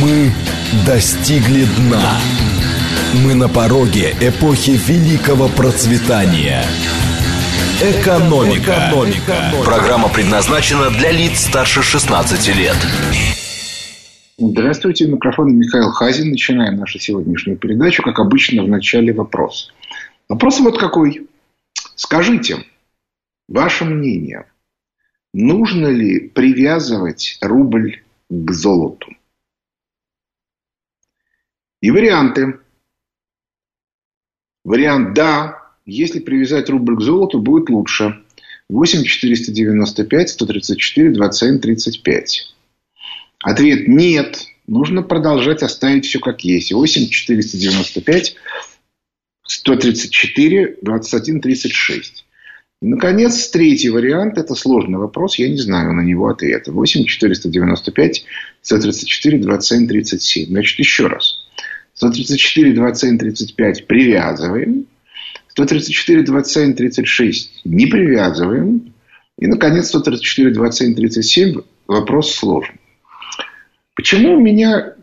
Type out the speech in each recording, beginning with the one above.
Мы достигли дна. Мы на пороге эпохи великого процветания. Экономика. Экономика. Программа предназначена для лиц старше 16 лет. Здравствуйте, микрофон Михаил Хазин. Начинаем нашу сегодняшнюю передачу, как обычно, в начале вопрос. Вопрос вот какой. Скажите, ваше мнение, нужно ли привязывать рубль к золоту? И варианты. Вариант «да», если привязать рубль к золоту, будет лучше. 8 495 134 27 35. Ответ «нет». Нужно продолжать оставить все как есть. 8 495 134 21 36. Наконец, третий вариант – это сложный вопрос, я не знаю на него ответа. 8 495 134 27 37. Значит, еще раз. 134, 27, 35 привязываем. 134, 27, 36 не привязываем. И, наконец, 134, 27, 37 вопрос сложный. Почему меня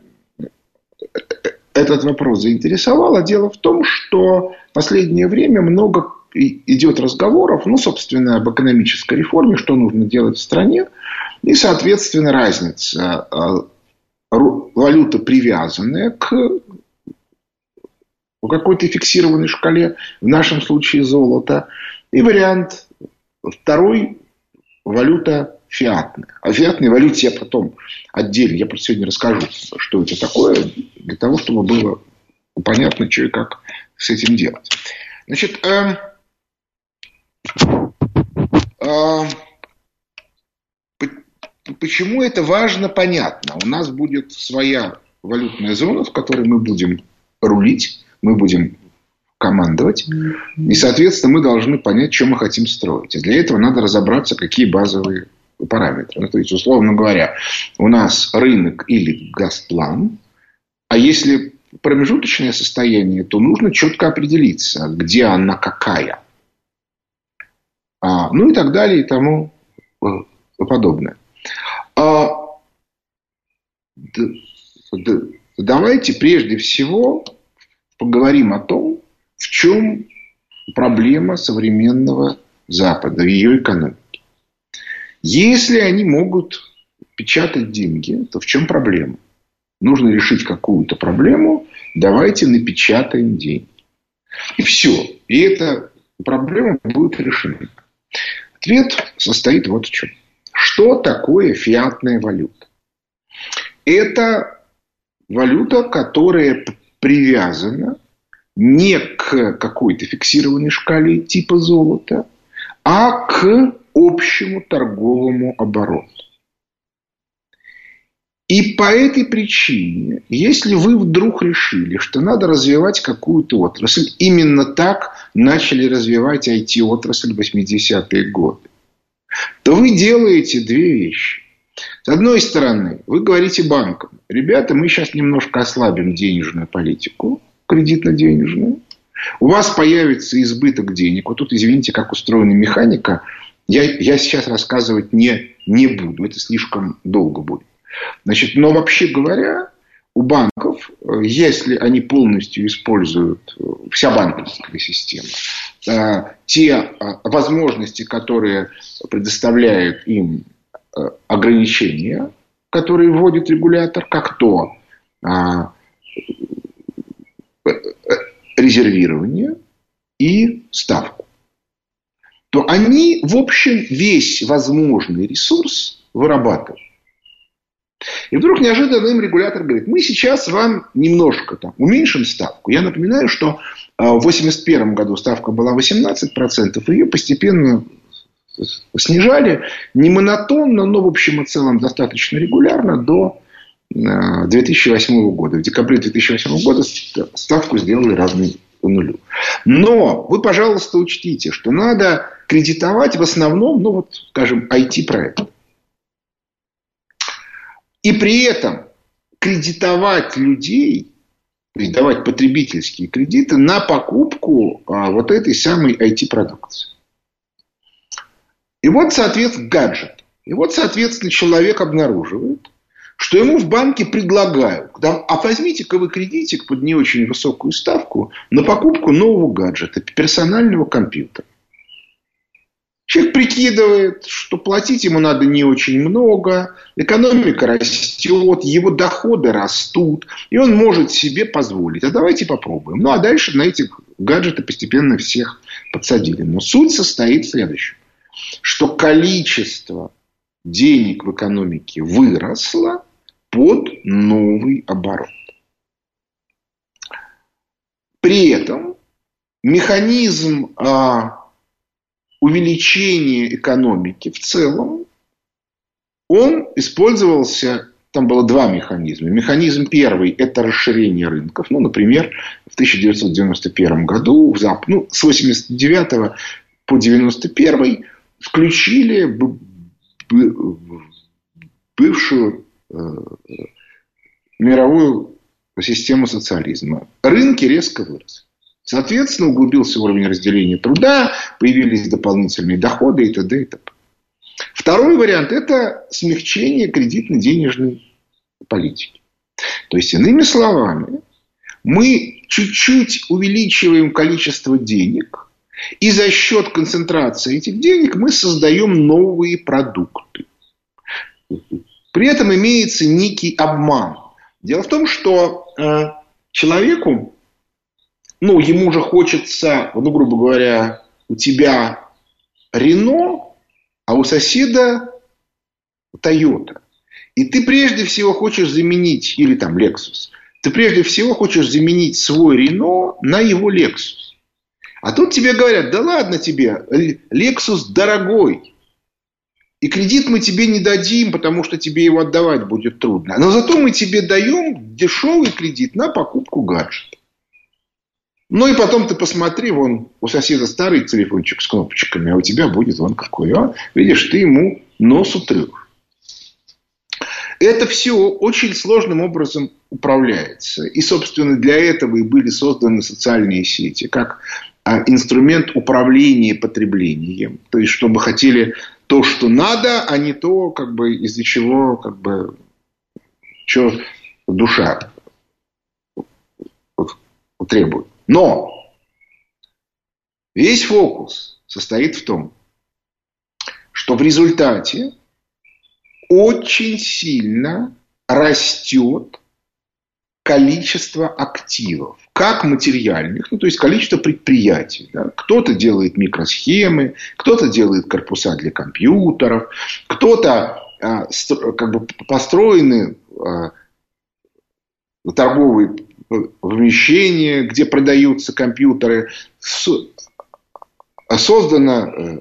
этот вопрос заинтересовал? А дело в том, что в последнее время много идет разговоров, ну, собственно, об экономической реформе, что нужно делать в стране. И, соответственно, разница а, валюта, привязанная к по какой-то фиксированной шкале, в нашем случае золото. И вариант второй – валюта фиатная. О фиатной валюте я потом отдельно, я просто сегодня расскажу, что это такое, для того, чтобы было понятно, что и как с этим делать. Значит, э, э, почему это важно, понятно. У нас будет своя валютная зона, в которой мы будем рулить мы будем командовать. И, соответственно, мы должны понять, что мы хотим строить. И для этого надо разобраться, какие базовые параметры. Ну, то есть, условно говоря, у нас рынок или газплан. А если промежуточное состояние, то нужно четко определиться, где она какая. А, ну и так далее, и тому э, подобное. А, давайте прежде всего поговорим о том, в чем проблема современного Запада, ее экономике. Если они могут печатать деньги, то в чем проблема? Нужно решить какую-то проблему, давайте напечатаем деньги. И все. И эта проблема будет решена. Ответ состоит вот в чем. Что такое фиатная валюта? Это валюта, которая привязана не к какой-то фиксированной шкале типа золота, а к общему торговому обороту. И по этой причине, если вы вдруг решили, что надо развивать какую-то отрасль, именно так начали развивать IT-отрасль в 80-е годы, то вы делаете две вещи. С одной стороны, вы говорите банкам, ребята, мы сейчас немножко ослабим денежную политику, кредитно-денежную. У вас появится избыток денег. Вот тут, извините, как устроена механика, я, я сейчас рассказывать не, не буду. Это слишком долго будет. Значит, но вообще говоря, у банков, если они полностью используют вся банковская система, э, те э, возможности, которые предоставляет им Э, ограничения, которые вводит регулятор, как то а, э, резервирование и ставку, то они, в общем, весь возможный ресурс вырабатывают. И вдруг неожиданно им регулятор говорит, мы сейчас вам немножко там уменьшим ставку. Я напоминаю, что э, в 1981 году ставка была 18%, и ее постепенно снижали не монотонно, но в общем и целом достаточно регулярно до 2008 э, года. В декабре 2008 года ставку сделали разной по нулю. Но вы, пожалуйста, учтите, что надо кредитовать в основном, ну вот, скажем, IT-проекты. И при этом кредитовать людей, давать потребительские кредиты на покупку а, вот этой самой IT-продукции. И вот, соответственно, гаджет. И вот, соответственно, человек обнаруживает, что ему в банке предлагают, а возьмите-ка вы кредитик под не очень высокую ставку на покупку нового гаджета, персонального компьютера. Человек прикидывает, что платить ему надо не очень много, экономика растет, его доходы растут, и он может себе позволить. А давайте попробуем. Ну, а дальше на эти гаджеты постепенно всех подсадили. Но суть состоит в следующем, что количество денег в экономике выросло под новый оборот. При этом механизм а, увеличение экономики в целом, он использовался, там было два механизма. Механизм первый – это расширение рынков. Ну, например, в 1991 году, в ЗАП, ну, с 89 по 91 включили бывшую э, мировую систему социализма. Рынки резко выросли. Соответственно, углубился уровень разделения труда, появились дополнительные доходы и т.д. и т.п. Второй вариант – это смягчение кредитно-денежной политики. То есть, иными словами, мы чуть-чуть увеличиваем количество денег, и за счет концентрации этих денег мы создаем новые продукты. При этом имеется некий обман. Дело в том, что э, человеку ну, ему же хочется, ну, грубо говоря, у тебя Рено, а у соседа Тойота. И ты прежде всего хочешь заменить, или там Lexus, ты прежде всего хочешь заменить свой Рено на его Lexus. А тут тебе говорят, да ладно тебе, Lexus дорогой. И кредит мы тебе не дадим, потому что тебе его отдавать будет трудно. Но зато мы тебе даем дешевый кредит на покупку гаджета. Ну и потом ты посмотри, вон у соседа старый телефончик с кнопочками, а у тебя будет вон какой. А? Видишь, ты ему нос утрешь. Это все очень сложным образом управляется. И, собственно, для этого и были созданы социальные сети, как инструмент управления потреблением. То есть, чтобы хотели то, что надо, а не то, как бы, из-за чего как бы, что душа требует. Но весь фокус состоит в том, что в результате очень сильно растет количество активов, как материальных, ну, то есть количество предприятий. Да. Кто-то делает микросхемы, кто-то делает корпуса для компьютеров, кто-то а, как бы построены а, торговые помещение, где продаются компьютеры. Создана э,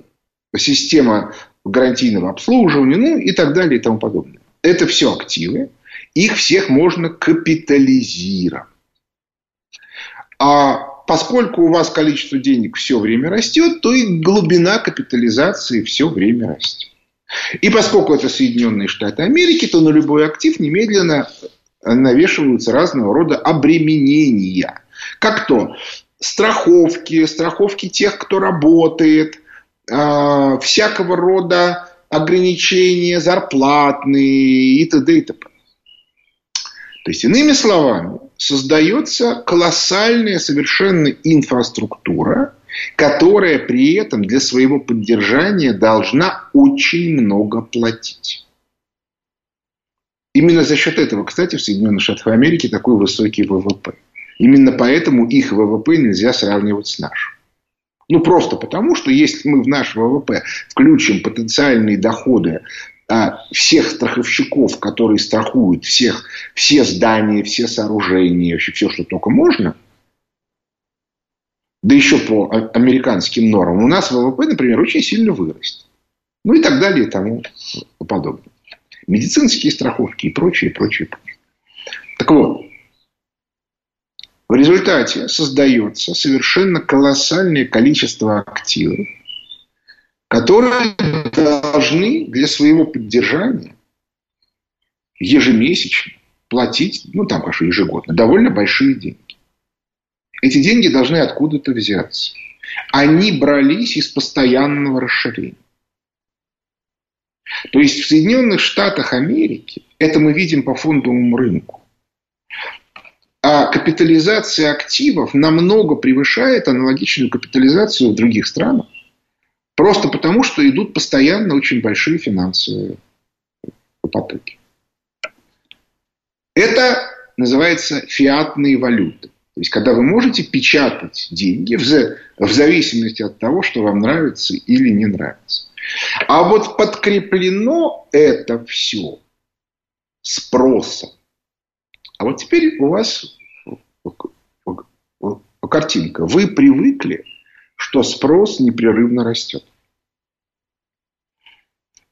система гарантийного обслуживания, ну и так далее и тому подобное. Это все активы. Их всех можно капитализировать. А поскольку у вас количество денег все время растет, то и глубина капитализации все время растет. И поскольку это Соединенные Штаты Америки, то на любой актив немедленно навешиваются разного рода обременения. Как то страховки, страховки тех, кто работает, э, всякого рода ограничения зарплатные и т.д. и т.п. То есть, иными словами, создается колоссальная совершенно инфраструктура, которая при этом для своего поддержания должна очень много платить. Именно за счет этого, кстати, в Соединенных Штатах Америки такой высокий ВВП. Именно поэтому их ВВП нельзя сравнивать с нашим. Ну, просто потому, что если мы в наш ВВП включим потенциальные доходы всех страховщиков, которые страхуют всех, все здания, все сооружения, вообще все, что только можно, да еще по а, американским нормам, у нас ВВП, например, очень сильно вырастет. Ну и так далее и тому подобное медицинские страховки и прочее, прочее, прочее. Так вот, в результате создается совершенно колоссальное количество активов, которые должны для своего поддержания ежемесячно платить, ну там, конечно, ежегодно, довольно большие деньги. Эти деньги должны откуда-то взяться. Они брались из постоянного расширения. То есть в Соединенных Штатах Америки, это мы видим по фондовому рынку, а капитализация активов намного превышает аналогичную капитализацию в других странах. Просто потому, что идут постоянно очень большие финансовые потоки. Это называется фиатные валюты. То есть, когда вы можете печатать деньги в зависимости от того, что вам нравится или не нравится. А вот подкреплено это все спросом. А вот теперь у вас картинка. Вы привыкли, что спрос непрерывно растет.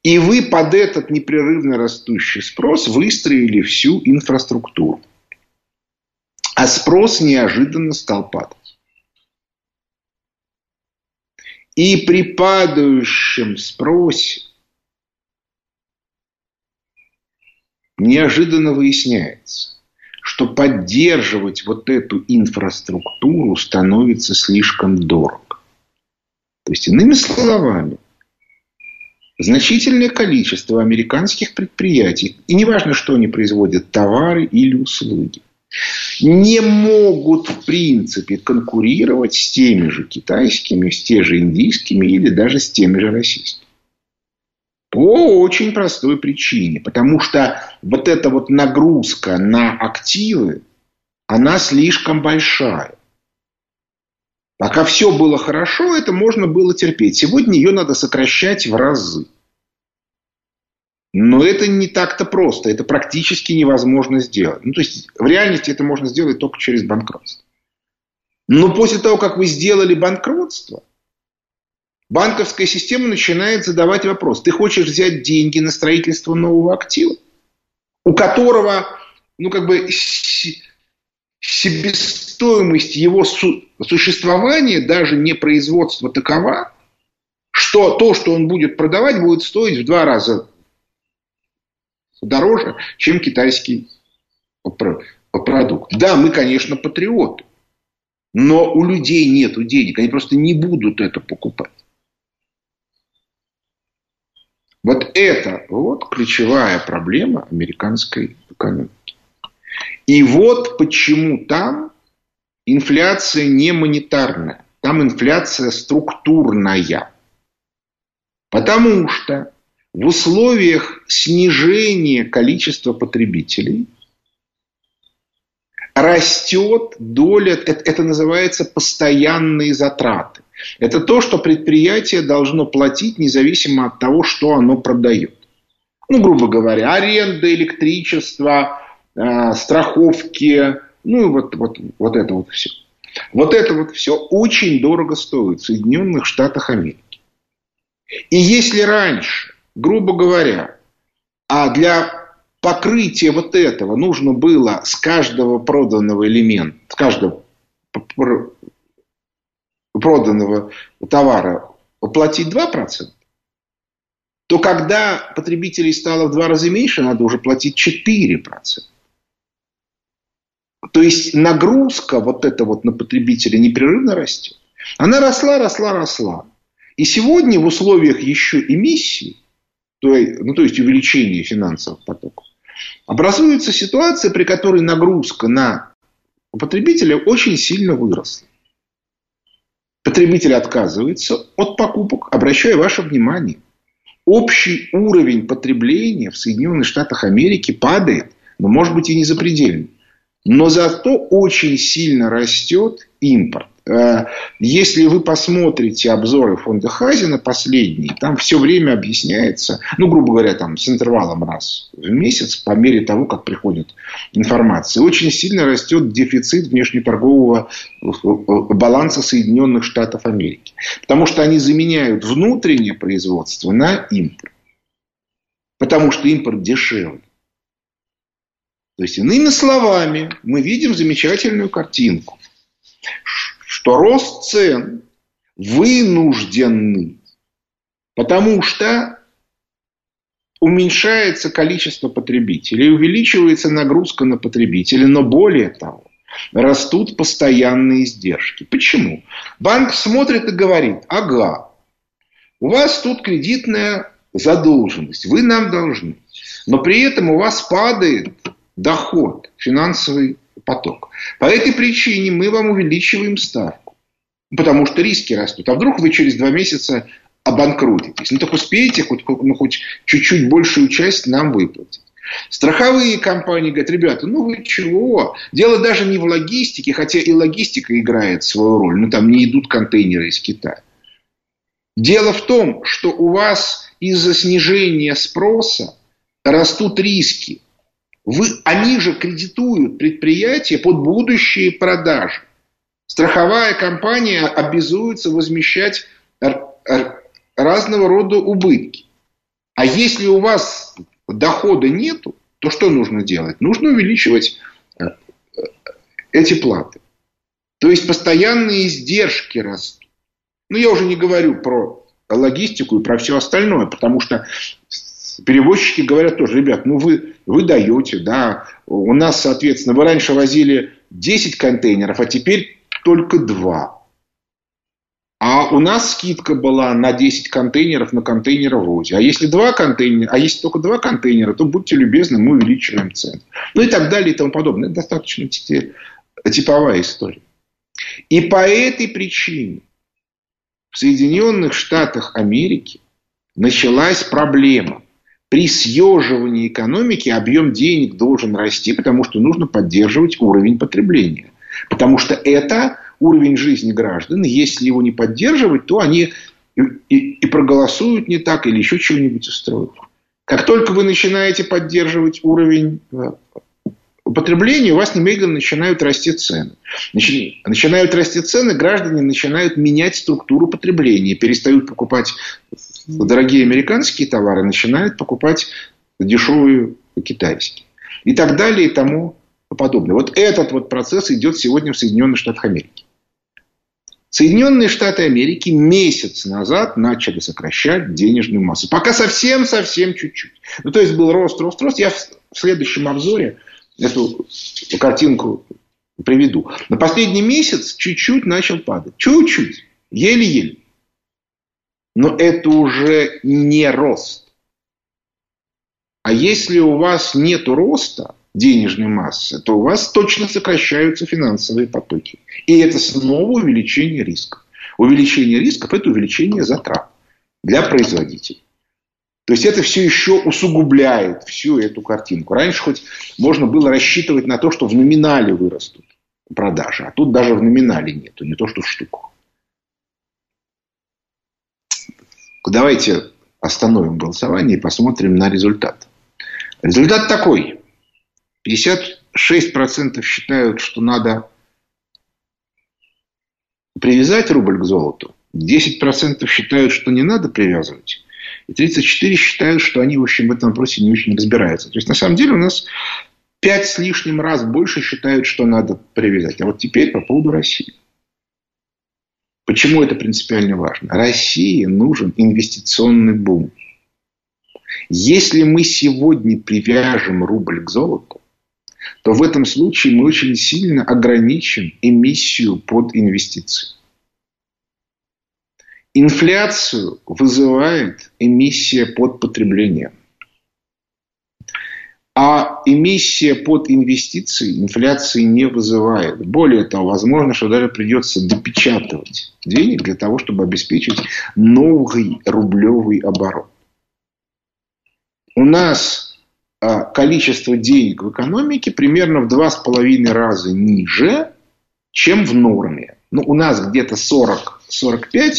И вы под этот непрерывно растущий спрос выстроили всю инфраструктуру. А спрос неожиданно стал падать. И при падающем спросе неожиданно выясняется, что поддерживать вот эту инфраструктуру становится слишком дорого. То есть, иными словами, значительное количество американских предприятий, и неважно, что они производят, товары или услуги, не могут в принципе конкурировать с теми же китайскими, с теми же индийскими или даже с теми же российскими. По очень простой причине. Потому что вот эта вот нагрузка на активы, она слишком большая. Пока все было хорошо, это можно было терпеть. Сегодня ее надо сокращать в разы. Но это не так-то просто. Это практически невозможно сделать. Ну, то есть, в реальности это можно сделать только через банкротство. Но после того, как вы сделали банкротство, банковская система начинает задавать вопрос. Ты хочешь взять деньги на строительство нового актива, у которого, ну, как бы, себестоимость его существования, даже не производство такова, что то, что он будет продавать, будет стоить в два раза дороже, чем китайский продукт. Да, мы, конечно, патриоты, но у людей нет денег, они просто не будут это покупать. Вот это вот ключевая проблема американской экономики. И вот почему там инфляция не монетарная, там инфляция структурная. Потому что в условиях снижения количества потребителей растет доля, это, это называется постоянные затраты. Это то, что предприятие должно платить независимо от того, что оно продает. Ну, грубо говоря, аренда, электричество, страховки, ну, вот, вот, вот это вот все. Вот это вот все очень дорого стоит в Соединенных Штатах Америки. И если раньше, грубо говоря, а для покрытия вот этого нужно было с каждого проданного элемента, с каждого проданного товара платить 2%, то когда потребителей стало в два раза меньше, надо уже платить 4%. То есть нагрузка вот эта вот на потребителя непрерывно растет. Она росла, росла, росла. И сегодня в условиях еще эмиссии, то, ну, то есть увеличения финансовых потоков, образуется ситуация, при которой нагрузка на потребителя очень сильно выросла потребитель отказывается от покупок, обращаю ваше внимание, общий уровень потребления в Соединенных Штатах Америки падает, но может быть и не запредельный. Но зато очень сильно растет импорт. Э, если вы посмотрите обзоры фонда Хазина последние, там все время объясняется, ну, грубо говоря, там с интервалом раз в месяц, по мере того, как приходит информация. Очень сильно растет дефицит внешнеторгового э, баланса Соединенных Штатов Америки. Потому что они заменяют внутреннее производство на импорт. Потому что импорт дешевле. То есть, иными словами, мы видим замечательную картинку что рост цен вынужденный, потому что уменьшается количество потребителей, увеличивается нагрузка на потребителей, но более того, растут постоянные издержки. Почему? Банк смотрит и говорит, ага, у вас тут кредитная задолженность. Вы нам должны. Но при этом у вас падает доход, финансовый поток. По этой причине мы вам увеличиваем ставку. Потому что риски растут. А вдруг вы через два месяца обанкротитесь? Ну, так успеете хоть, ну, хоть чуть-чуть большую часть нам выплатить. Страховые компании говорят, ребята, ну вы чего? Дело даже не в логистике, хотя и логистика играет свою роль. Ну там не идут контейнеры из Китая. Дело в том, что у вас из-за снижения спроса растут риски. Вы, они же кредитуют предприятия под будущие продажи. Страховая компания обязуется возмещать разного рода убытки. А если у вас дохода нету, то что нужно делать? Нужно увеличивать э, э, эти платы. То есть постоянные издержки растут. Ну, я уже не говорю про логистику и про все остальное, потому что перевозчики говорят тоже, ребят, ну вы, вы даете, да, у нас, соответственно, вы раньше возили 10 контейнеров, а теперь только 2. А у нас скидка была на 10 контейнеров на контейнеровозе. А если два контейнера, а если только два контейнера, то будьте любезны, мы увеличиваем цену. Ну и так далее и тому подобное. Это достаточно типовая история. И по этой причине в Соединенных Штатах Америки началась проблема. При съеживании экономики объем денег должен расти, потому что нужно поддерживать уровень потребления. Потому что это уровень жизни граждан. Если его не поддерживать, то они и, и, и проголосуют не так, или еще чего-нибудь устроят. Как только вы начинаете поддерживать уровень э, потребления, у вас немедленно начинают расти цены. Начинают расти цены, граждане начинают менять структуру потребления, перестают покупать дорогие американские товары, начинают покупать дешевые китайские. И так далее, и тому подобное. Вот этот вот процесс идет сегодня в Соединенных Штатах Америки. Соединенные Штаты Америки месяц назад начали сокращать денежную массу. Пока совсем-совсем чуть-чуть. Ну, то есть был рост, рост, рост. Я в следующем обзоре эту картинку приведу. На последний месяц чуть-чуть начал падать. Чуть-чуть. Еле-еле. Но это уже не рост. А если у вас нет роста, денежной массы, то у вас точно сокращаются финансовые потоки. И это снова увеличение рисков. Увеличение рисков – это увеличение затрат для производителей. То есть это все еще усугубляет всю эту картинку. Раньше хоть можно было рассчитывать на то, что в номинале вырастут продажи, а тут даже в номинале нету, не то что в штуках. Давайте остановим голосование и посмотрим на результат. Результат такой. 56% считают, что надо привязать рубль к золоту. 10% считают, что не надо привязывать. И 34% считают, что они, в общем, в этом вопросе не очень разбираются. То есть, на самом деле, у нас 5 с лишним раз больше считают, что надо привязать. А вот теперь по поводу России. Почему это принципиально важно? России нужен инвестиционный бум. Если мы сегодня привяжем рубль к золоту, то в этом случае мы очень сильно ограничим эмиссию под инвестиции. Инфляцию вызывает эмиссия под потребление. А эмиссия под инвестиции инфляции не вызывает. Более того, возможно, что даже придется допечатывать денег для того, чтобы обеспечить новый рублевый оборот. У нас а, количество денег в экономике примерно в два с половиной раза ниже, чем в норме. Ну, у нас где-то 40-45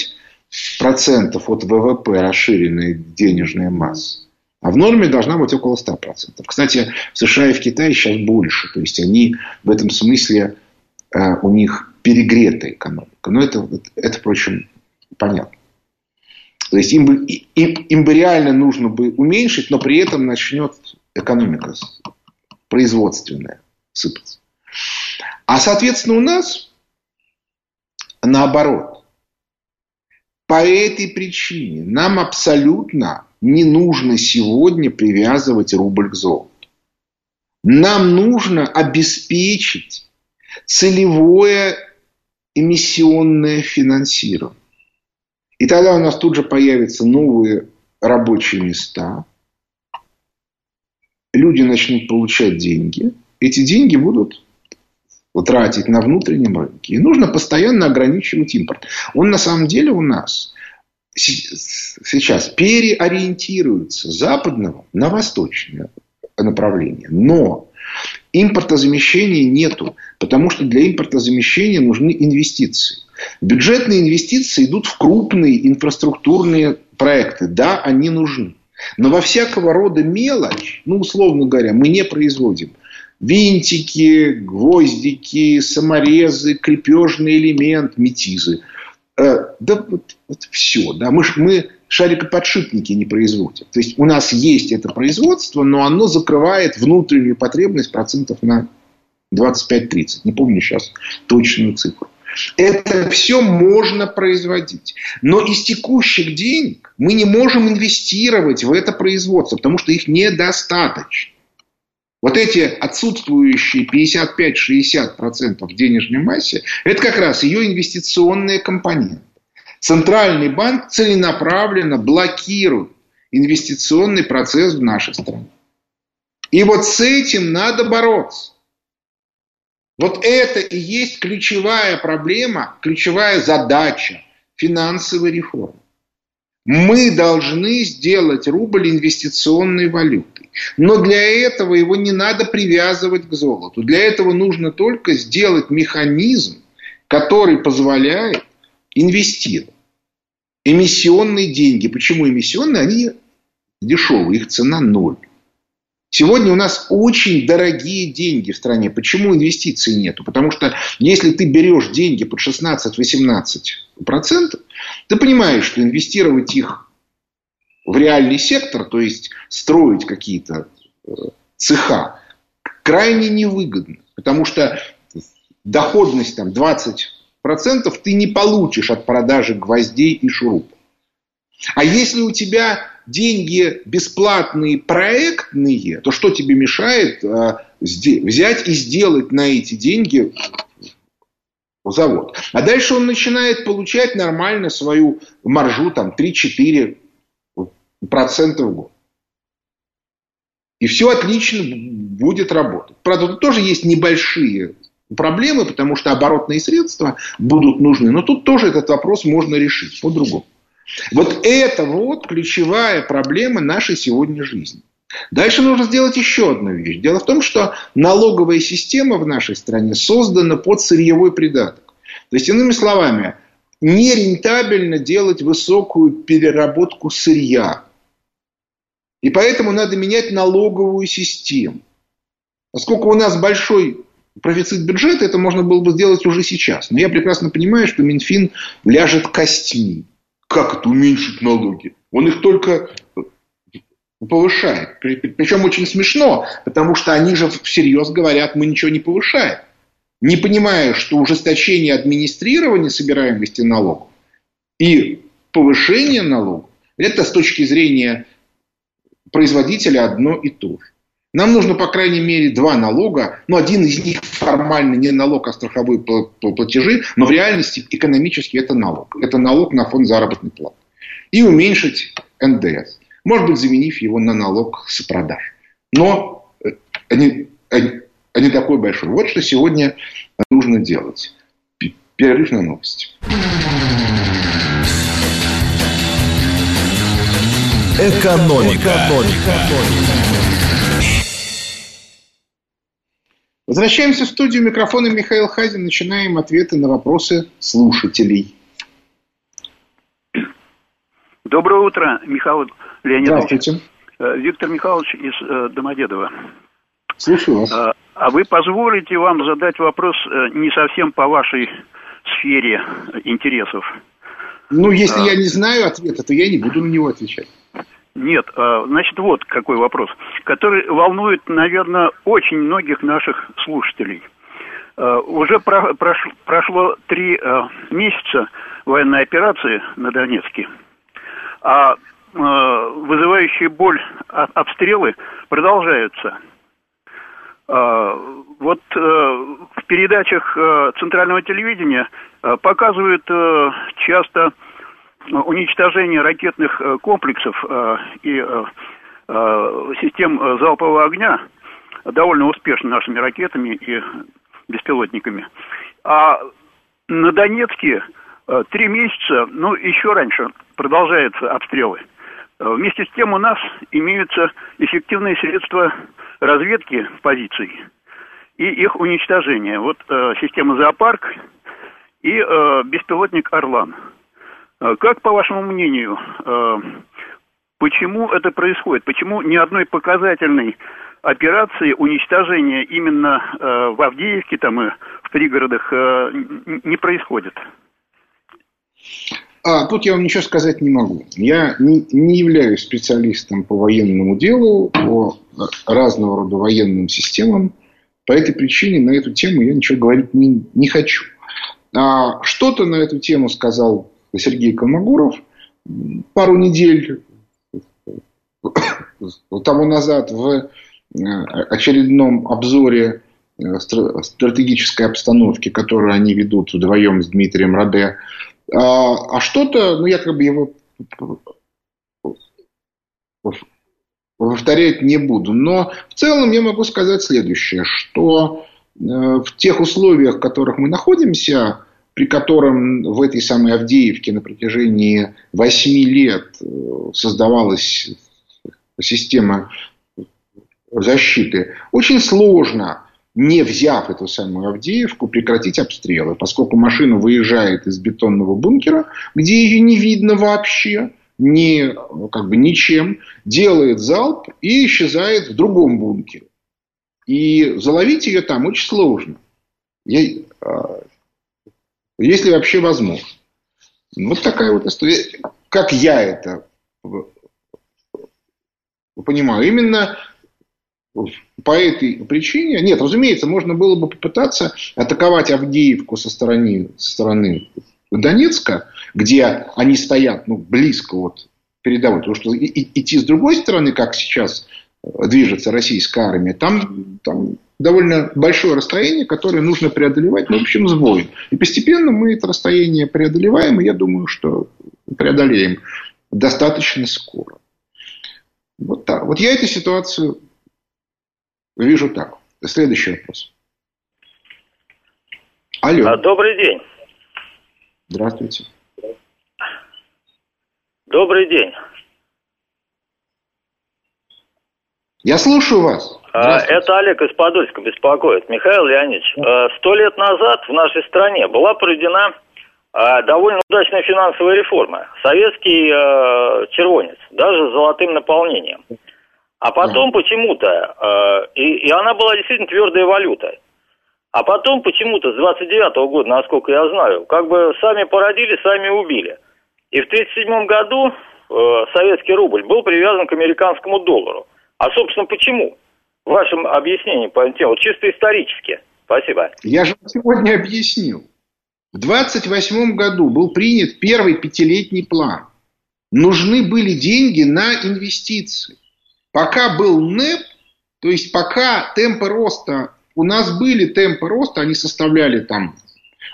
процентов от ВВП расширенная денежная масса. А в норме должна быть около 100%. Кстати, в США и в Китае сейчас больше. То есть, они в этом смысле, а, у них перегретая экономика. Но это, это, впрочем, понятно. То есть, им бы, им, им бы реально нужно бы уменьшить, но при этом начнет экономика производственная сыпаться. А, соответственно, у нас наоборот. По этой причине нам абсолютно не нужно сегодня привязывать рубль к золоту. Нам нужно обеспечить целевое эмиссионное финансирование. И тогда у нас тут же появятся новые рабочие места, люди начнут получать деньги, эти деньги будут тратить на внутреннем рынке. И нужно постоянно ограничивать импорт. Он на самом деле у нас сейчас переориентируется с западного на восточное направление. Но импортозамещения нету, потому что для импортозамещения нужны инвестиции. Бюджетные инвестиции идут в крупные инфраструктурные проекты. Да, они нужны. Но во всякого рода мелочь, ну, условно говоря, мы не производим винтики, гвоздики, саморезы, крепежный элемент, метизы. Э, да вот, вот все. Да, мы, мы шарикоподшипники не производим. То есть у нас есть это производство, но оно закрывает внутреннюю потребность процентов на 25-30. Не помню сейчас точную цифру. Это все можно производить. Но из текущих денег мы не можем инвестировать в это производство, потому что их недостаточно. Вот эти отсутствующие 55-60% в денежной массе, это как раз ее инвестиционные компоненты. Центральный банк целенаправленно блокирует инвестиционный процесс в нашей стране. И вот с этим надо бороться. Вот это и есть ключевая проблема, ключевая задача финансовой реформы. Мы должны сделать рубль инвестиционной валютой. Но для этого его не надо привязывать к золоту. Для этого нужно только сделать механизм, который позволяет инвестировать. Эмиссионные деньги. Почему эмиссионные? Они дешевые, их цена ноль. Сегодня у нас очень дорогие деньги в стране. Почему инвестиций нету? Потому что если ты берешь деньги под 16-18%, ты понимаешь, что инвестировать их в реальный сектор, то есть строить какие-то э, цеха, крайне невыгодно. Потому что доходность там 20% ты не получишь от продажи гвоздей и шурупов. А если у тебя деньги бесплатные, проектные, то что тебе мешает э, взять и сделать на эти деньги завод? А дальше он начинает получать нормально свою маржу, там 3-4% в год. И все отлично будет работать. Правда, тут тоже есть небольшие проблемы, потому что оборотные средства будут нужны. Но тут тоже этот вопрос можно решить по-другому. Вот это вот ключевая проблема нашей сегодняшней жизни. Дальше нужно сделать еще одну вещь. Дело в том, что налоговая система в нашей стране создана под сырьевой придаток. То есть, иными словами, нерентабельно делать высокую переработку сырья. И поэтому надо менять налоговую систему. Поскольку у нас большой профицит бюджета, это можно было бы сделать уже сейчас. Но я прекрасно понимаю, что Минфин ляжет костьми. Как это уменьшить налоги? Он их только повышает. Причем очень смешно, потому что они же всерьез говорят, мы ничего не повышаем. Не понимая, что ужесточение администрирования собираемости налогов и повышение налогов, это с точки зрения производителя одно и то же. Нам нужно, по крайней мере, два налога. Ну, один из них формально не налог, а страховые платежи, но в реальности экономически это налог. Это налог на фонд заработной платы. И уменьшить НДС. Может быть, заменив его на налог с продаж. Но э, не, не такой большой. Вот что сегодня нужно делать. Перерыв на новости. Экономика. Экономика. Возвращаемся в студию микрофона Михаил Хазин. Начинаем ответы на вопросы слушателей. Доброе утро, Михаил Леонидович. Здравствуйте. Э, Виктор Михайлович из э, Домодедова. Слушаю вас. А, а вы позволите вам задать вопрос э, не совсем по вашей сфере интересов? Ну, если а... я не знаю ответа, то я не буду на него отвечать. Нет, а, значит, вот какой вопрос, который волнует, наверное, очень многих наших слушателей. А, уже прошло три а, месяца военной операции на Донецке, а вызывающие боль обстрелы продолжаются. Вот в передачах центрального телевидения показывают часто уничтожение ракетных комплексов и систем залпового огня довольно успешно нашими ракетами и беспилотниками. А на Донецке три месяца, ну, еще раньше продолжаются обстрелы. Вместе с тем у нас имеются эффективные средства разведки позиций и их уничтожения. Вот э, система «Зоопарк» и э, беспилотник «Орлан». Э, как, по вашему мнению, э, почему это происходит? Почему ни одной показательной операции уничтожения именно э, в Авдеевке там и в пригородах не происходит? А, тут я вам ничего сказать не могу. Я не, не являюсь специалистом по военному делу, по разного рода военным системам. По этой причине на эту тему я ничего говорить не, не хочу. А, что-то на эту тему сказал Сергей Колмогоров пару недель тому назад в э, очередном обзоре э, стратегической обстановки, которую они ведут вдвоем с Дмитрием Раде. А, а что-то, ну, я как бы его повторять не буду. Но в целом я могу сказать следующее, что э, в тех условиях, в которых мы находимся, при котором в этой самой Авдеевке на протяжении восьми лет э, создавалась система защиты, очень сложно, не взяв эту самую Авдеевку, прекратить обстрелы, поскольку машина выезжает из бетонного бункера, где ее не видно вообще – ни, как бы ничем, делает залп и исчезает в другом бункере. И заловить ее там очень сложно. Я, а, если вообще возможно. Вот такая вот история. Как я это понимаю. Именно по этой причине, нет, разумеется, можно было бы попытаться атаковать Авдеевку со стороны, со стороны Донецка, где они стоят ну, близко от передовой. Потому что идти с другой стороны, как сейчас движется российская армия, там, там довольно большое расстояние, которое нужно преодолевать ну, общем сбоем. И постепенно мы это расстояние преодолеваем, и я думаю, что преодолеем достаточно скоро. Вот так. Вот я эту ситуацию вижу так. Следующий вопрос. Алло. А, добрый день. Здравствуйте. Добрый день. Я слушаю вас. А, это Олег из Подольска беспокоит. Михаил Леонидович, э, сто лет назад в нашей стране была проведена э, довольно удачная финансовая реформа. Советский э, червонец, даже с золотым наполнением. А потом почему-то, и, и она была действительно твердая валюта. А потом почему-то с 29 года, насколько я знаю, как бы сами породили, сами убили. И в 1937 году э, советский рубль был привязан к американскому доллару. А, собственно, почему? В вашем объяснении по теме, вот чисто исторически. Спасибо. Я же сегодня объяснил. В 28 году был принят первый пятилетний план. Нужны были деньги на инвестиции. Пока был НЭП, то есть пока темпы роста у нас были темпы роста, они составляли там...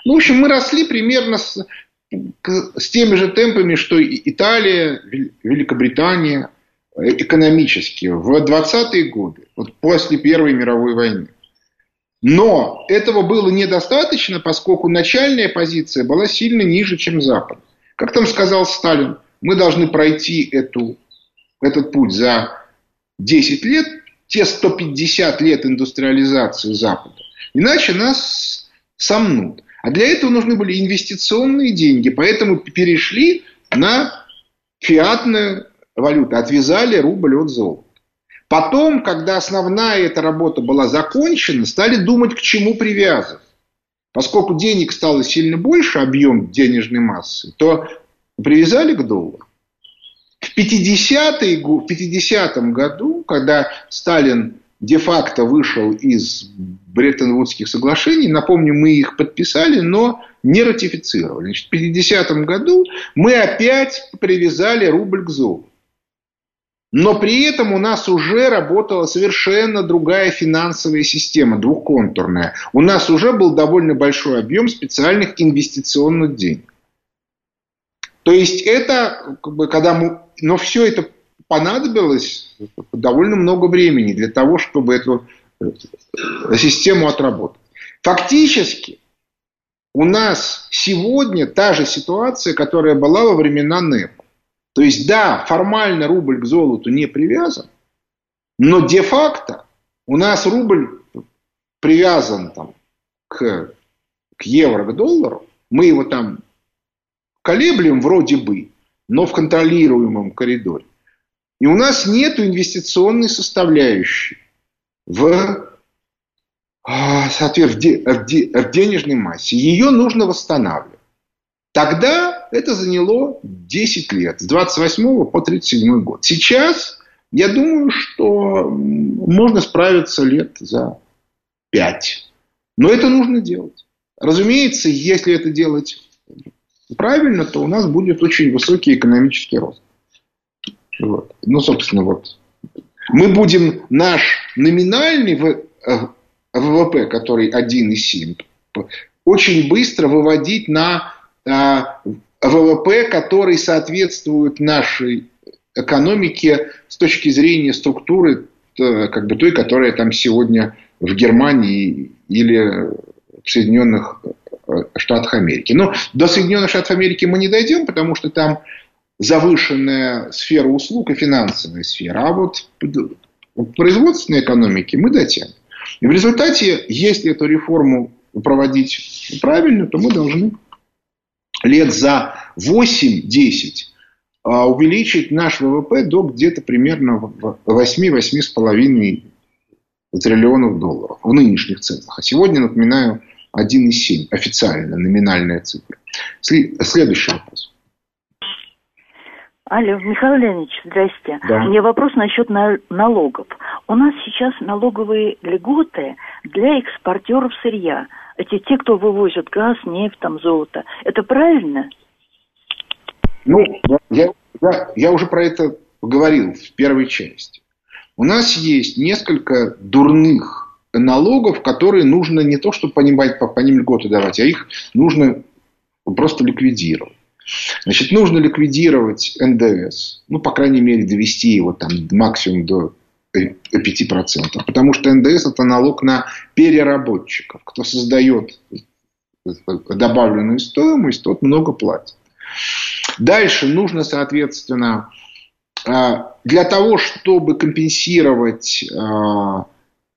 Ну, в общем, мы росли примерно с, с теми же темпами, что и Италия, Великобритания экономически в 20-е годы, вот после Первой мировой войны. Но этого было недостаточно, поскольку начальная позиция была сильно ниже, чем Запад. Как там сказал Сталин, мы должны пройти эту, этот путь за 10 лет, те 150 лет индустриализации Запада. Иначе нас сомнут. А для этого нужны были инвестиционные деньги. Поэтому перешли на фиатную валюту. Отвязали рубль от золота. Потом, когда основная эта работа была закончена, стали думать, к чему привязывать. Поскольку денег стало сильно больше, объем денежной массы, то привязали к доллару. В 50-м 50 году, когда Сталин де-факто вышел из Бреттон-Вудских соглашений, напомню, мы их подписали, но не ратифицировали. Значит, в 50 году мы опять привязали рубль к золоту. Но при этом у нас уже работала совершенно другая финансовая система, двухконтурная. У нас уже был довольно большой объем специальных инвестиционных денег. То есть это, как бы, когда мы... Но все это понадобилось довольно много времени для того, чтобы эту э, систему отработать. Фактически у нас сегодня та же ситуация, которая была во времена НЭП. То есть, да, формально рубль к золоту не привязан, но де-факто у нас рубль привязан там, к, к евро, к доллару. Мы его там колеблем вроде бы, но в контролируемом коридоре. И у нас нет инвестиционной составляющей в, а, в денежной массе. Ее нужно восстанавливать. Тогда это заняло 10 лет, с 28 по 37 год. Сейчас я думаю, что можно справиться лет за 5. Но это нужно делать. Разумеется, если это делать правильно, то у нас будет очень высокий экономический рост. Вот. Ну, собственно, вот. Мы будем наш номинальный ВВП, э, который 1,7, очень быстро выводить на а, ВВП, который соответствует нашей экономике с точки зрения структуры, э, как бы той, которая там сегодня в Германии или в Соединенных э, Штатах Америки. Но до Соединенных Штатов Америки мы не дойдем, потому что там завышенная сфера услуг и финансовая сфера. А вот производственной экономике мы дотянем. И в результате, если эту реформу проводить правильно, то мы должны лет за 8-10 а, увеличить наш ВВП до где-то примерно 8-8,5 триллионов долларов в нынешних ценах. А сегодня, напоминаю, 1,7 официально номинальная цифра. Следующий вопрос. Алло, Михаил Леонидович, здрасте. Да. У меня вопрос насчет налогов. У нас сейчас налоговые льготы для экспортеров сырья. Это те, кто вывозят газ, нефть, там, золото. Это правильно? Ну, я, я, я уже про это говорил в первой части. У нас есть несколько дурных налогов, которые нужно не то, чтобы по ним, по ним льготы давать, а их нужно просто ликвидировать. Значит, нужно ликвидировать НДС, ну, по крайней мере, довести его там максимум до 5%. Потому что НДС это налог на переработчиков. Кто создает добавленную стоимость, тот много платит. Дальше нужно, соответственно, а, для того, чтобы компенсировать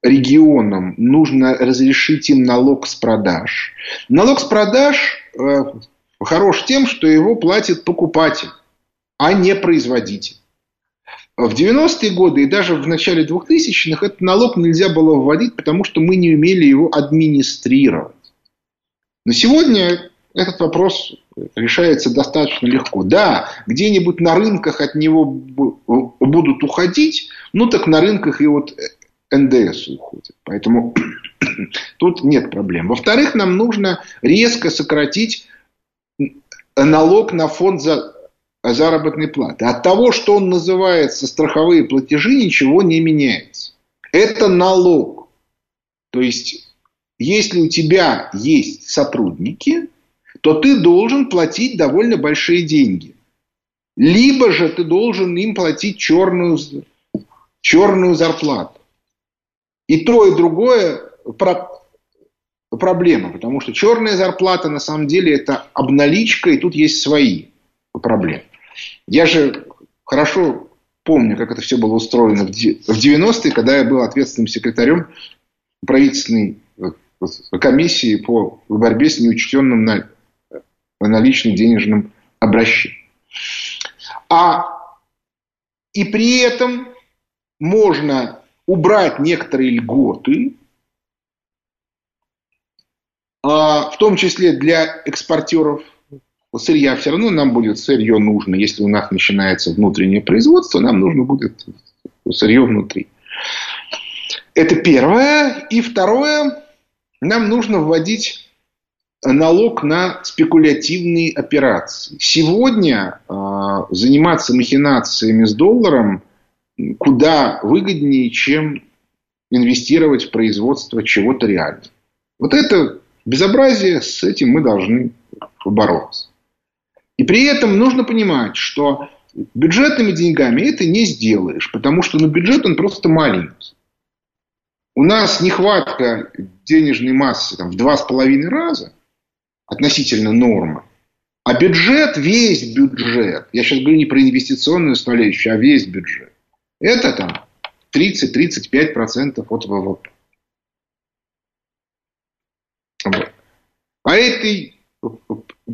регионам, нужно разрешить им налог с продаж. Налог с продаж хорош тем, что его платит покупатель, а не производитель. В 90-е годы и даже в начале 2000-х этот налог нельзя было вводить, потому что мы не умели его администрировать. Но сегодня этот вопрос решается достаточно легко. Да, где-нибудь на рынках от него будут уходить, ну так на рынках и вот НДС уходит. Поэтому тут нет проблем. Во-вторых, нам нужно резко сократить налог на фонд за заработной платы. От того, что он называется страховые платежи, ничего не меняется. Это налог. То есть, если у тебя есть сотрудники, то ты должен платить довольно большие деньги. Либо же ты должен им платить черную, черную зарплату. И то, и другое про, проблема, потому что черная зарплата на самом деле это обналичка, и тут есть свои проблемы. Я же хорошо помню, как это все было устроено в 90-е, когда я был ответственным секретарем правительственной э, комиссии по борьбе с неучтенным наличным денежным обращением. А и при этом можно убрать некоторые льготы, а, в том числе для экспортеров сырья. Все равно нам будет сырье нужно. Если у нас начинается внутреннее производство, нам нужно будет сырье внутри. Это первое. И второе, нам нужно вводить налог на спекулятивные операции. Сегодня э, заниматься махинациями с долларом куда выгоднее, чем инвестировать в производство чего-то реального. Вот это безобразие, с этим мы должны побороться. И при этом нужно понимать, что бюджетными деньгами это не сделаешь, потому что ну, бюджет он просто маленький. У нас нехватка денежной массы там, в два с половиной раза относительно нормы. А бюджет, весь бюджет, я сейчас говорю не про инвестиционную составляющую, а весь бюджет, это там 30-35% от ВВП. По этой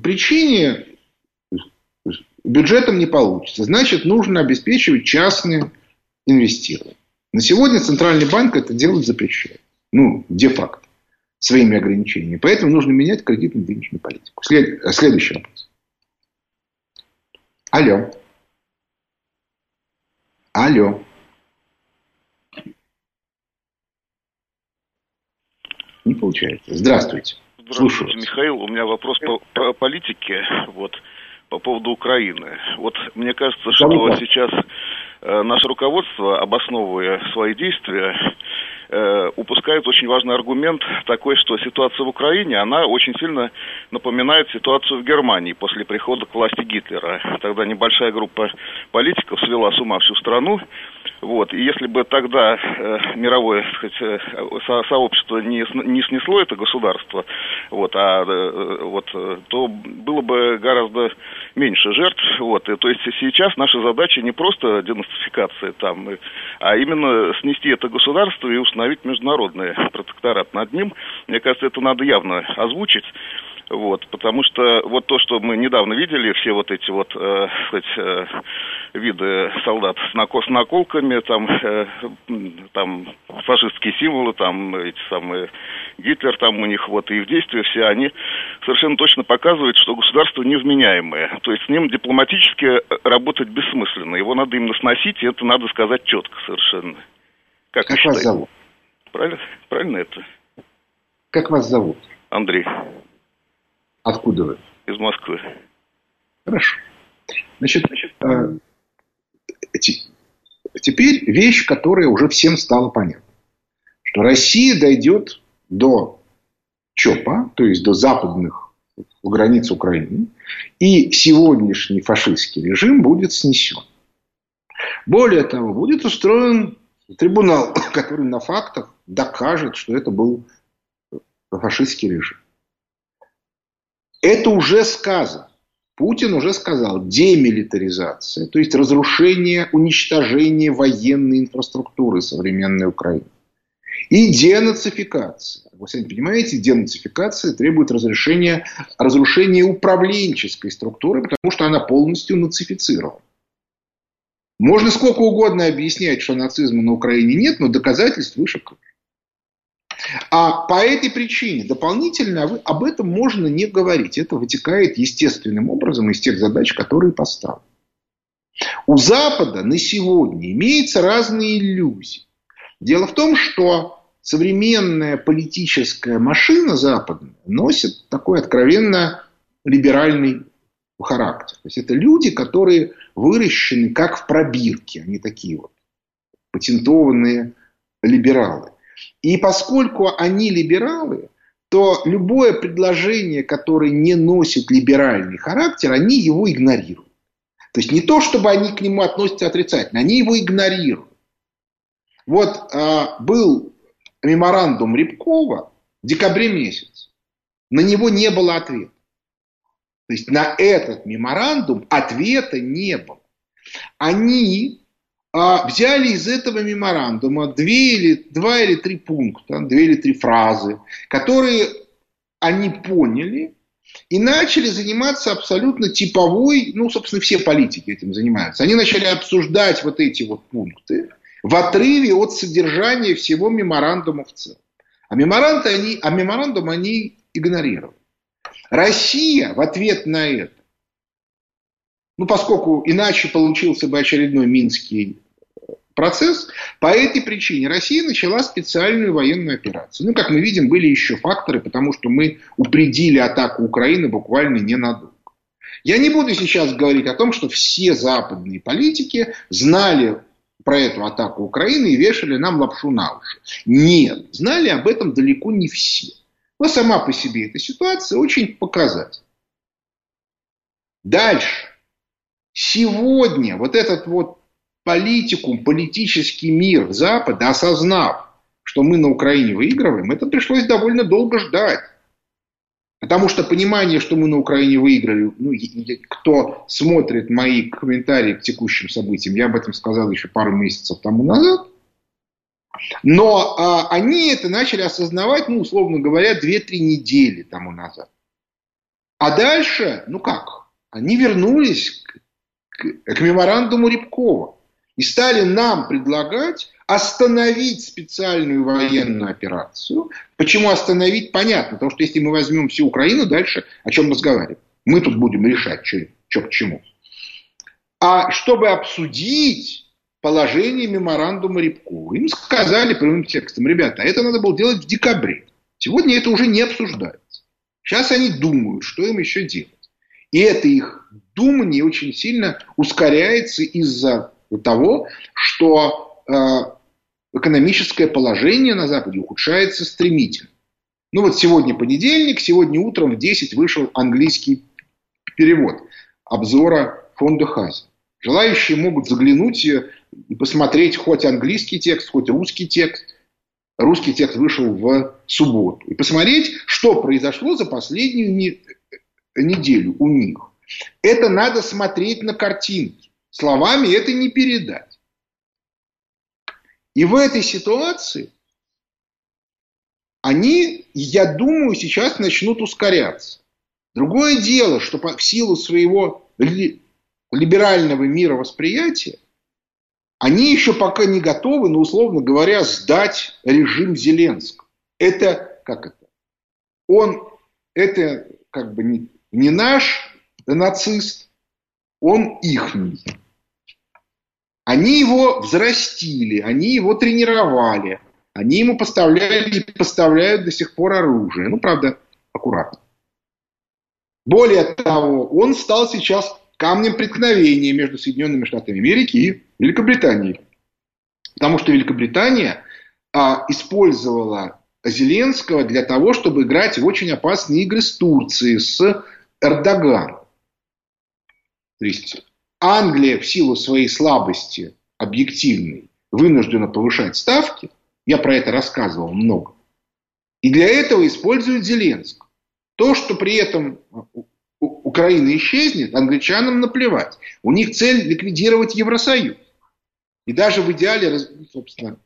причине бюджетом не получится. Значит, нужно обеспечивать частные инвестирования. На сегодня Центральный банк это делать запрещает. Ну, де-факто. Своими ограничениями. Поэтому нужно менять кредитно-денежную политику. След... Следующий вопрос. Алло. Алло. Не получается. Здравствуйте. Здравствуйте, Слушаю. Михаил. У меня вопрос по, по политике. Вот по поводу Украины. Вот мне кажется, что сейчас э, наше руководство, обосновывая свои действия, э, упускает очень важный аргумент такой, что ситуация в Украине, она очень сильно напоминает ситуацию в Германии после прихода к власти Гитлера. Тогда небольшая группа политиков свела с ума всю страну, вот. И если бы тогда э, мировое сказать, э, со сообщество не, не снесло это государство, вот, а, э, вот, то было бы гораздо меньше жертв. Вот. И, то есть сейчас наша задача не просто денацификация, там, а именно снести это государство и установить международный протекторат над ним. Мне кажется, это надо явно озвучить. Вот, потому что вот то, что мы недавно видели, все вот эти вот, э, сказать, э, виды солдат с, нако- с наколками, там, э, там фашистские символы, там эти самые Гитлер там у них вот и в действии все, они совершенно точно показывают, что государство невменяемое. То есть с ним дипломатически работать бессмысленно. Его надо именно сносить, и это надо сказать четко совершенно. Как, как вас зовут? Правильно, правильно это? Как вас зовут? Андрей. Откуда вы? Из Москвы. Хорошо. Значит, э, теперь вещь, которая уже всем стала понятна. Что Россия дойдет до ЧОПа, то есть до западных границ Украины, и сегодняшний фашистский режим будет снесен. Более того, будет устроен трибунал, который на фактах докажет, что это был фашистский режим. Это уже сказано. Путин уже сказал, демилитаризация, то есть разрушение, уничтожение военной инфраструктуры современной Украины. И денацификация. Вы сами понимаете, денацификация требует разрешения, разрушения управленческой структуры, потому что она полностью нацифицирована. Можно сколько угодно объяснять, что нацизма на Украине нет, но доказательств выше крыши. А по этой причине дополнительно об этом можно не говорить. Это вытекает естественным образом из тех задач, которые поставлены. У Запада на сегодня имеются разные иллюзии. Дело в том, что современная политическая машина западная носит такой откровенно либеральный характер. То есть это люди, которые выращены как в пробирке. Они такие вот патентованные либералы. И поскольку они либералы, то любое предложение, которое не носит либеральный характер, они его игнорируют. То есть не то, чтобы они к нему относятся отрицательно, они его игнорируют. Вот э, был меморандум Рябкова в декабре месяце. На него не было ответа. То есть на этот меморандум ответа не было. Они а взяли из этого меморандума две или, два или три пункта, две или три фразы, которые они поняли и начали заниматься абсолютно типовой, ну, собственно, все политики этим занимаются. Они начали обсуждать вот эти вот пункты в отрыве от содержания всего меморандума в целом. А, меморандум они, а меморандум они игнорировали. Россия в ответ на это ну, поскольку иначе получился бы очередной минский процесс, по этой причине Россия начала специальную военную операцию. Ну, как мы видим, были еще факторы, потому что мы упредили атаку Украины буквально ненадолго. Я не буду сейчас говорить о том, что все западные политики знали про эту атаку Украины и вешали нам лапшу на уши. Нет, знали об этом далеко не все. Но сама по себе эта ситуация очень показательна. Дальше. Сегодня вот этот вот политикум, политический мир Запада, осознав, что мы на Украине выигрываем, это пришлось довольно долго ждать. Потому что понимание, что мы на Украине выиграли, ну, кто смотрит мои комментарии к текущим событиям, я об этом сказал еще пару месяцев тому назад. Но а, они это начали осознавать, ну, условно говоря, 2-3 недели тому назад. А дальше, ну как, они вернулись к, к, меморандуму Рябкова и стали нам предлагать остановить специальную военную операцию. Почему остановить, понятно. Потому что если мы возьмем всю Украину, дальше о чем разговаривать? Мы тут будем решать, что к чему. А чтобы обсудить положение меморандума Рябкова, им сказали прямым текстом, ребята, это надо было делать в декабре. Сегодня это уже не обсуждается. Сейчас они думают, что им еще делать. И это их думание очень сильно ускоряется из-за того, что э, экономическое положение на Западе ухудшается стремительно. Ну вот сегодня понедельник, сегодня утром в 10 вышел английский перевод обзора фонда Хази. Желающие могут заглянуть и посмотреть хоть английский текст, хоть русский текст. Русский текст вышел в субботу. И посмотреть, что произошло за последнюю неделю у них. Это надо смотреть на картинке. Словами это не передать. И в этой ситуации они, я думаю, сейчас начнут ускоряться. Другое дело, что в силу своего либерального мировосприятия они еще пока не готовы, но, условно говоря, сдать режим Зеленского. Это, как это? Он, это как бы не, не наш нацист, он ихний. Они его взрастили, они его тренировали, они ему поставляли и поставляют до сих пор оружие. Ну, правда, аккуратно. Более того, он стал сейчас камнем преткновения между Соединенными Штатами Америки и Великобританией. Потому что Великобритания а, использовала Зеленского для того, чтобы играть в очень опасные игры с Турцией, с Эрдоганом. То есть Англия в силу своей слабости объективной вынуждена повышать ставки. Я про это рассказывал много. И для этого используют Зеленского. То, что при этом Украина исчезнет, англичанам наплевать. У них цель ликвидировать Евросоюз. И даже в идеале, собственно,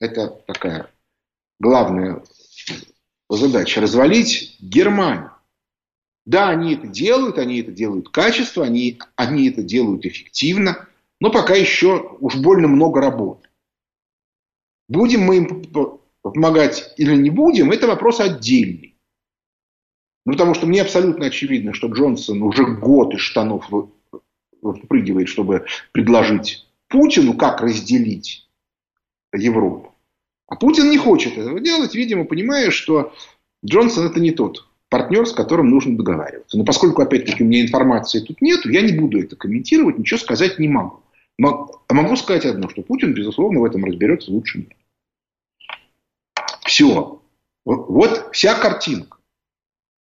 это такая главная задача, развалить Германию. Да, они это делают, они это делают качественно, они, они это делают эффективно, но пока еще уж больно много работы. Будем мы им помогать или не будем, это вопрос отдельный. Ну, потому что мне абсолютно очевидно, что Джонсон уже год из штанов выпрыгивает, чтобы предложить Путину, как разделить Европу. А Путин не хочет этого делать, видимо, понимая, что Джонсон это не тот партнер, с которым нужно договариваться. Но поскольку, опять-таки, у меня информации тут нет, я не буду это комментировать, ничего сказать не могу. Но могу сказать одно, что Путин, безусловно, в этом разберется лучше меня. Все. Вот вся картинка.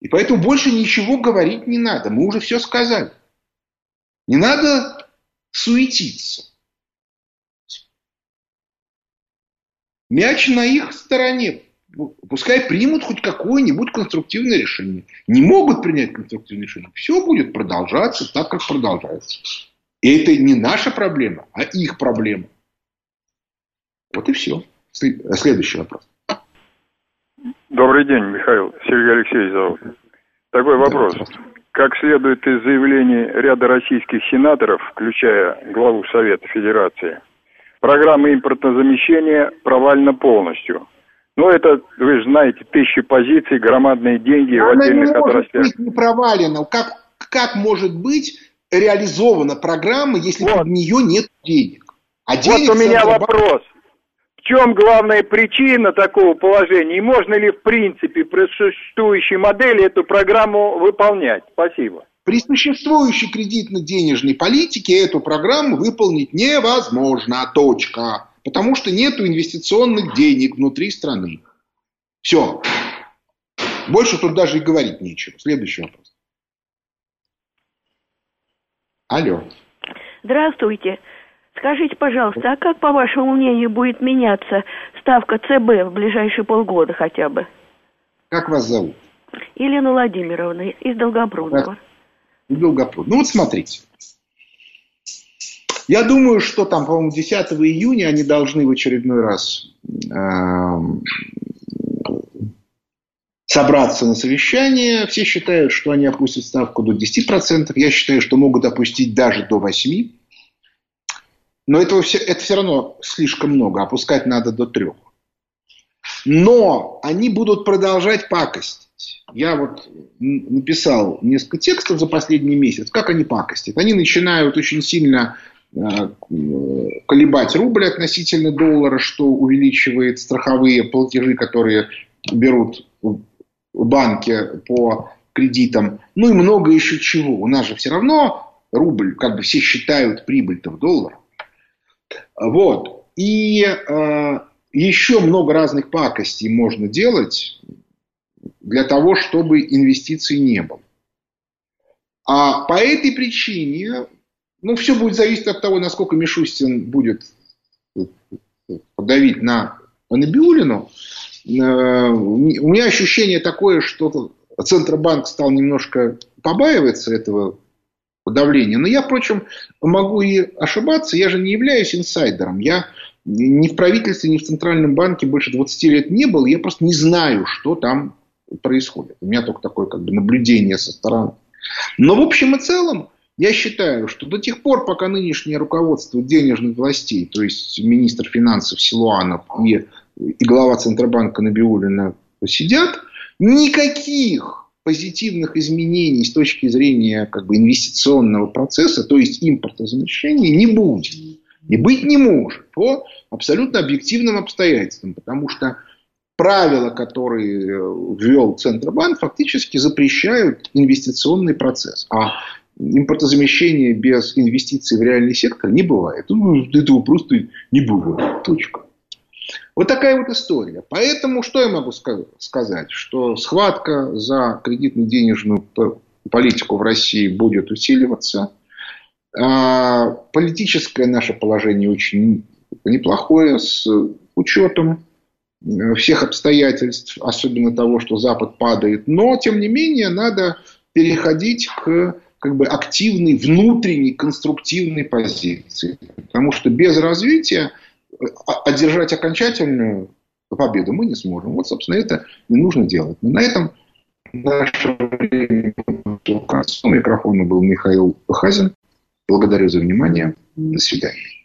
И поэтому больше ничего говорить не надо. Мы уже все сказали. Не надо суетиться. Мяч на их стороне. Ну, пускай примут хоть какое-нибудь конструктивное решение. Не могут принять конструктивное решение. Все будет продолжаться так, как продолжается. И это не наша проблема, а их проблема. Вот и все. Следующий вопрос. Добрый день, Михаил. Сергей Алексеевич зовут. Такой вопрос. Да, как следует из заявлений ряда российских сенаторов, включая главу Совета Федерации, программа импортозамещения провальна полностью. Ну, это, вы же знаете, тысячи позиций, громадные деньги Она в отдельных не может отраслях. быть не провалена. Как, как может быть реализована программа, если вот. в нее нет денег? А денег вот у меня вопрос. В чем главная причина такого положения? И можно ли, в принципе, при существующей модели эту программу выполнять? Спасибо. При существующей кредитно-денежной политике эту программу выполнить невозможно. Точка. Потому что нет инвестиционных денег внутри страны. Все. Больше тут даже и говорить нечего. Следующий вопрос. Алло. Здравствуйте. Скажите, пожалуйста, а как, по вашему мнению, будет меняться ставка ЦБ в ближайшие полгода хотя бы? Как вас зовут? Елена Владимировна из Долгопрудного. Долгопруд. Ну вот смотрите. Я думаю, что там, по-моему, 10 июня они должны в очередной раз э, собраться на совещание. Все считают, что они опустят ставку до 10%. Я считаю, что могут опустить даже до 8%. Но этого все, это все равно слишком много. Опускать надо до 3%. Но они будут продолжать пакостить. Я вот написал несколько текстов за последний месяц. Как они пакостят? Они начинают очень сильно колебать рубль относительно доллара, что увеличивает страховые платежи, которые берут банки по кредитам, ну и много еще чего. У нас же все равно рубль, как бы все считают прибыль-то в долларах. Вот. И э, еще много разных пакостей можно делать для того, чтобы инвестиций не было. А по этой причине ну, все будет зависеть от того, насколько Мишустин будет давить на Набиулину. Э, у меня ощущение такое, что Центробанк стал немножко побаиваться этого давления. Но я, впрочем, могу и ошибаться. Я же не являюсь инсайдером. Я ни в правительстве, ни в Центральном банке больше 20 лет не был. Я просто не знаю, что там происходит. У меня только такое как бы наблюдение со стороны. Но в общем и целом, я считаю, что до тех пор, пока нынешнее руководство денежных властей, то есть министр финансов Силуанов и, и глава Центробанка Набиулина сидят, никаких позитивных изменений с точки зрения как бы, инвестиционного процесса, то есть импортозамещения, не будет. И быть не может по абсолютно объективным обстоятельствам, потому что правила, которые ввел Центробанк, фактически запрещают инвестиционный процесс. А импортозамещения без инвестиций в реальный сектор не бывает. Ну, этого просто не бывает. Точка. Вот такая вот история. Поэтому что я могу сказать? Что схватка за кредитно-денежную политику в России будет усиливаться. А политическое наше положение очень неплохое с учетом всех обстоятельств, особенно того, что Запад падает. Но, тем не менее, надо переходить к как бы активной внутренней конструктивной позиции. Потому что без развития э, одержать окончательную победу мы не сможем. Вот, собственно, это не нужно делать. Но на этом наше время У микрофона был Михаил Хазин. Благодарю за внимание. До свидания.